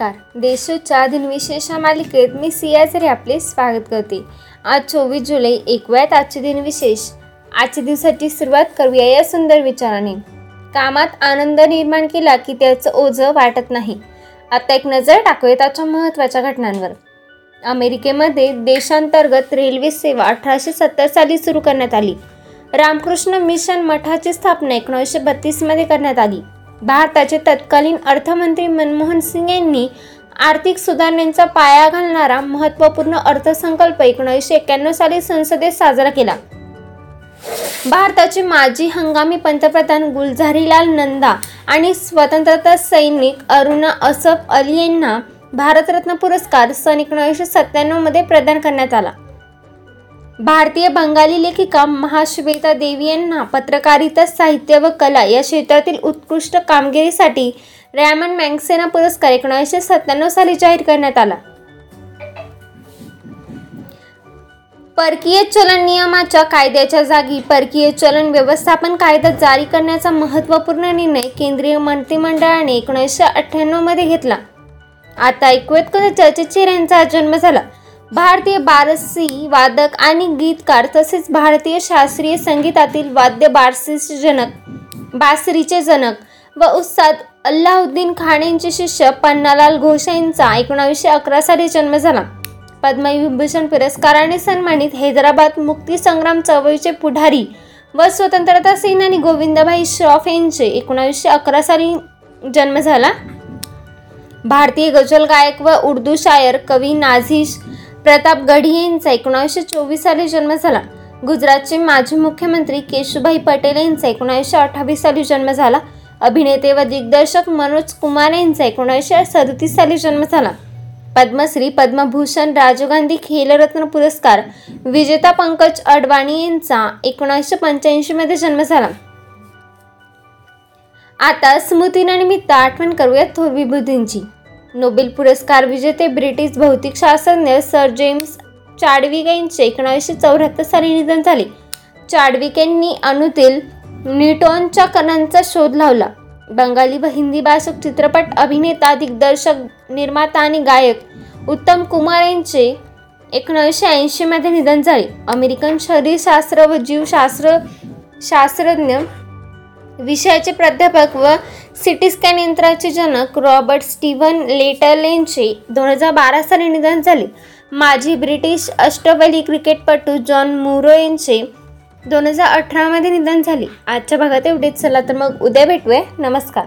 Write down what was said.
नमस्कार. देशोच्या दिनविशेष मालिकेत मी सियाझरी आपले स्वागत करते. आज चोवीस जुलै एकव्यात आजचे दिनविशेष आजच्या दिवसाची सुरुवात करूया या सुंदर विचाराने. कामात आनंद निर्माण केला की त्याचं ओझं वाटत नाही. आता एक नजर टाकूया त्याच्या महत्त्वाच्या घटनांवर. अमेरिकेमध्ये देशांतर्गत रेल्वे सेवा अठराशे सत्तर साली सुरू करण्यात आली. रामकृष्ण मिशन मठाची स्थापना एकोणीसशे बत्तीसमध्ये करण्यात आली. भारताचे तत्कालीन अर्थमंत्री मनमोहन सिंग यांनी आर्थिक सुधारणेचा पाया घालणारा महत्त्वपूर्ण अर्थसंकल्प एकोणीसशे एक्क्याण्णव साली संसदेत साजरा केला. भारताचे माजी हंगामी पंतप्रधान गुलझारीलाल नंदा आणि स्वतंत्रता सैनिक अरुणा असफ अली यांना भारतरत्न पुरस्कार सन एकोणीसशे सत्त्याण्णवमध्ये प्रदान करण्यात आला. भारतीय बंगाली लेखिका महाश्वेता देवी यांना पत्रकारिता साहित्य व कला या क्षेत्रातील उत्कृष्ट कामगिरीसाठी रॅमन मँगसेना पुरस्कार एकोणीसशे सत्त्याण्णव साली जाहीर करण्यात आला. परकीय चलन नियमाच्या कायद्याच्या जागी परकीय चलन व्यवस्थापन कायदा जारी करण्याचा महत्त्वपूर्ण निर्णय केंद्रीय मंत्रिमंडळाने एकोणीसशे अठ्ठ्याण्णवमध्ये घेतला. आता ऐकूयात कधी चर्चित चेहऱ्यांचा जन्म झाला. भारतीय बारसी वादक आणि गीतकार तसेच भारतीय शास्त्रीय संगीतातील वाद्य बारसीचे जनक बासरीचे जनक व उस्ताद अल्लाउद्दीन खान यांचे शिष्य पन्नालाल घोष यांचा एकोणावीसशे अकरा साली जन्म झाला. पद्मविभूषण पुरस्काराने सन्मानित हैदराबाद मुक्तीसंग्राम चळवळीचे पुढारी व स्वतंत्रता सेनानी गोविंदभाई श्रॉफ यांचे एकोणावीसशे अकरा साली जन्म झाला. भारतीय गझल गायक व उर्दू शायर कवी नाझीश प्रताप गढी यांचा एकोणीसशे चोवीस साली जन्म झाला. गुजरातचे माजी मुख्यमंत्री केशुभाई पटेल यांचा एकोणीसशे अठ्ठावीस साली जन्म झाला. अभिनेते व दिग्दर्शक मनोज कुमार यांचा एकोणीसशे सदतीस साली जन्म झाला. पद्मश्री पद्मभूषण राजीव गांधी खेलरत्न पुरस्कार विजेता पंकज अडवाणी यांचा एकोणीसशे पंच्याऐंशीमध्ये जन्म झाला. आता स्मृतीनिमित्त आठवण करूया थोर विभूतींची नोबेल पुरस्कार विजेते ब्रिटिश भौतिकशास्त्रज्ञ सर जेम्स चाडविक यांचे एकोणीसशे चौऱ्याहत्तर साली निधन झाले. चाडविक यांनी अणुतील न्यूटॉनच्या कणांचा शोध लावला. बंगाली व हिंदी भाषक चित्रपट अभिनेता दिग्दर्शक निर्माता आणि गायक उत्तम कुमार यांचे एकोणीसशे ऐंशीमध्ये निधन झाले. अमेरिकन शरीरशास्त्र व जीवशास्त्र शास्त्रज्ञ विषयाचे प्राध्यापक व सिटी स्कॅन यंत्राचे जनक रॉबर्ट स्टीव्हन लेटल यांचे दोन हजार बारा साली निधन झाले. माजी ब्रिटिश अष्टवली क्रिकेटपटू जॉन मुरो यांचे दोन हजार अठरामध्ये निधन झाले. आजच्या भागात एवढेच. चला तर मग उद्या भेटूया. नमस्कार.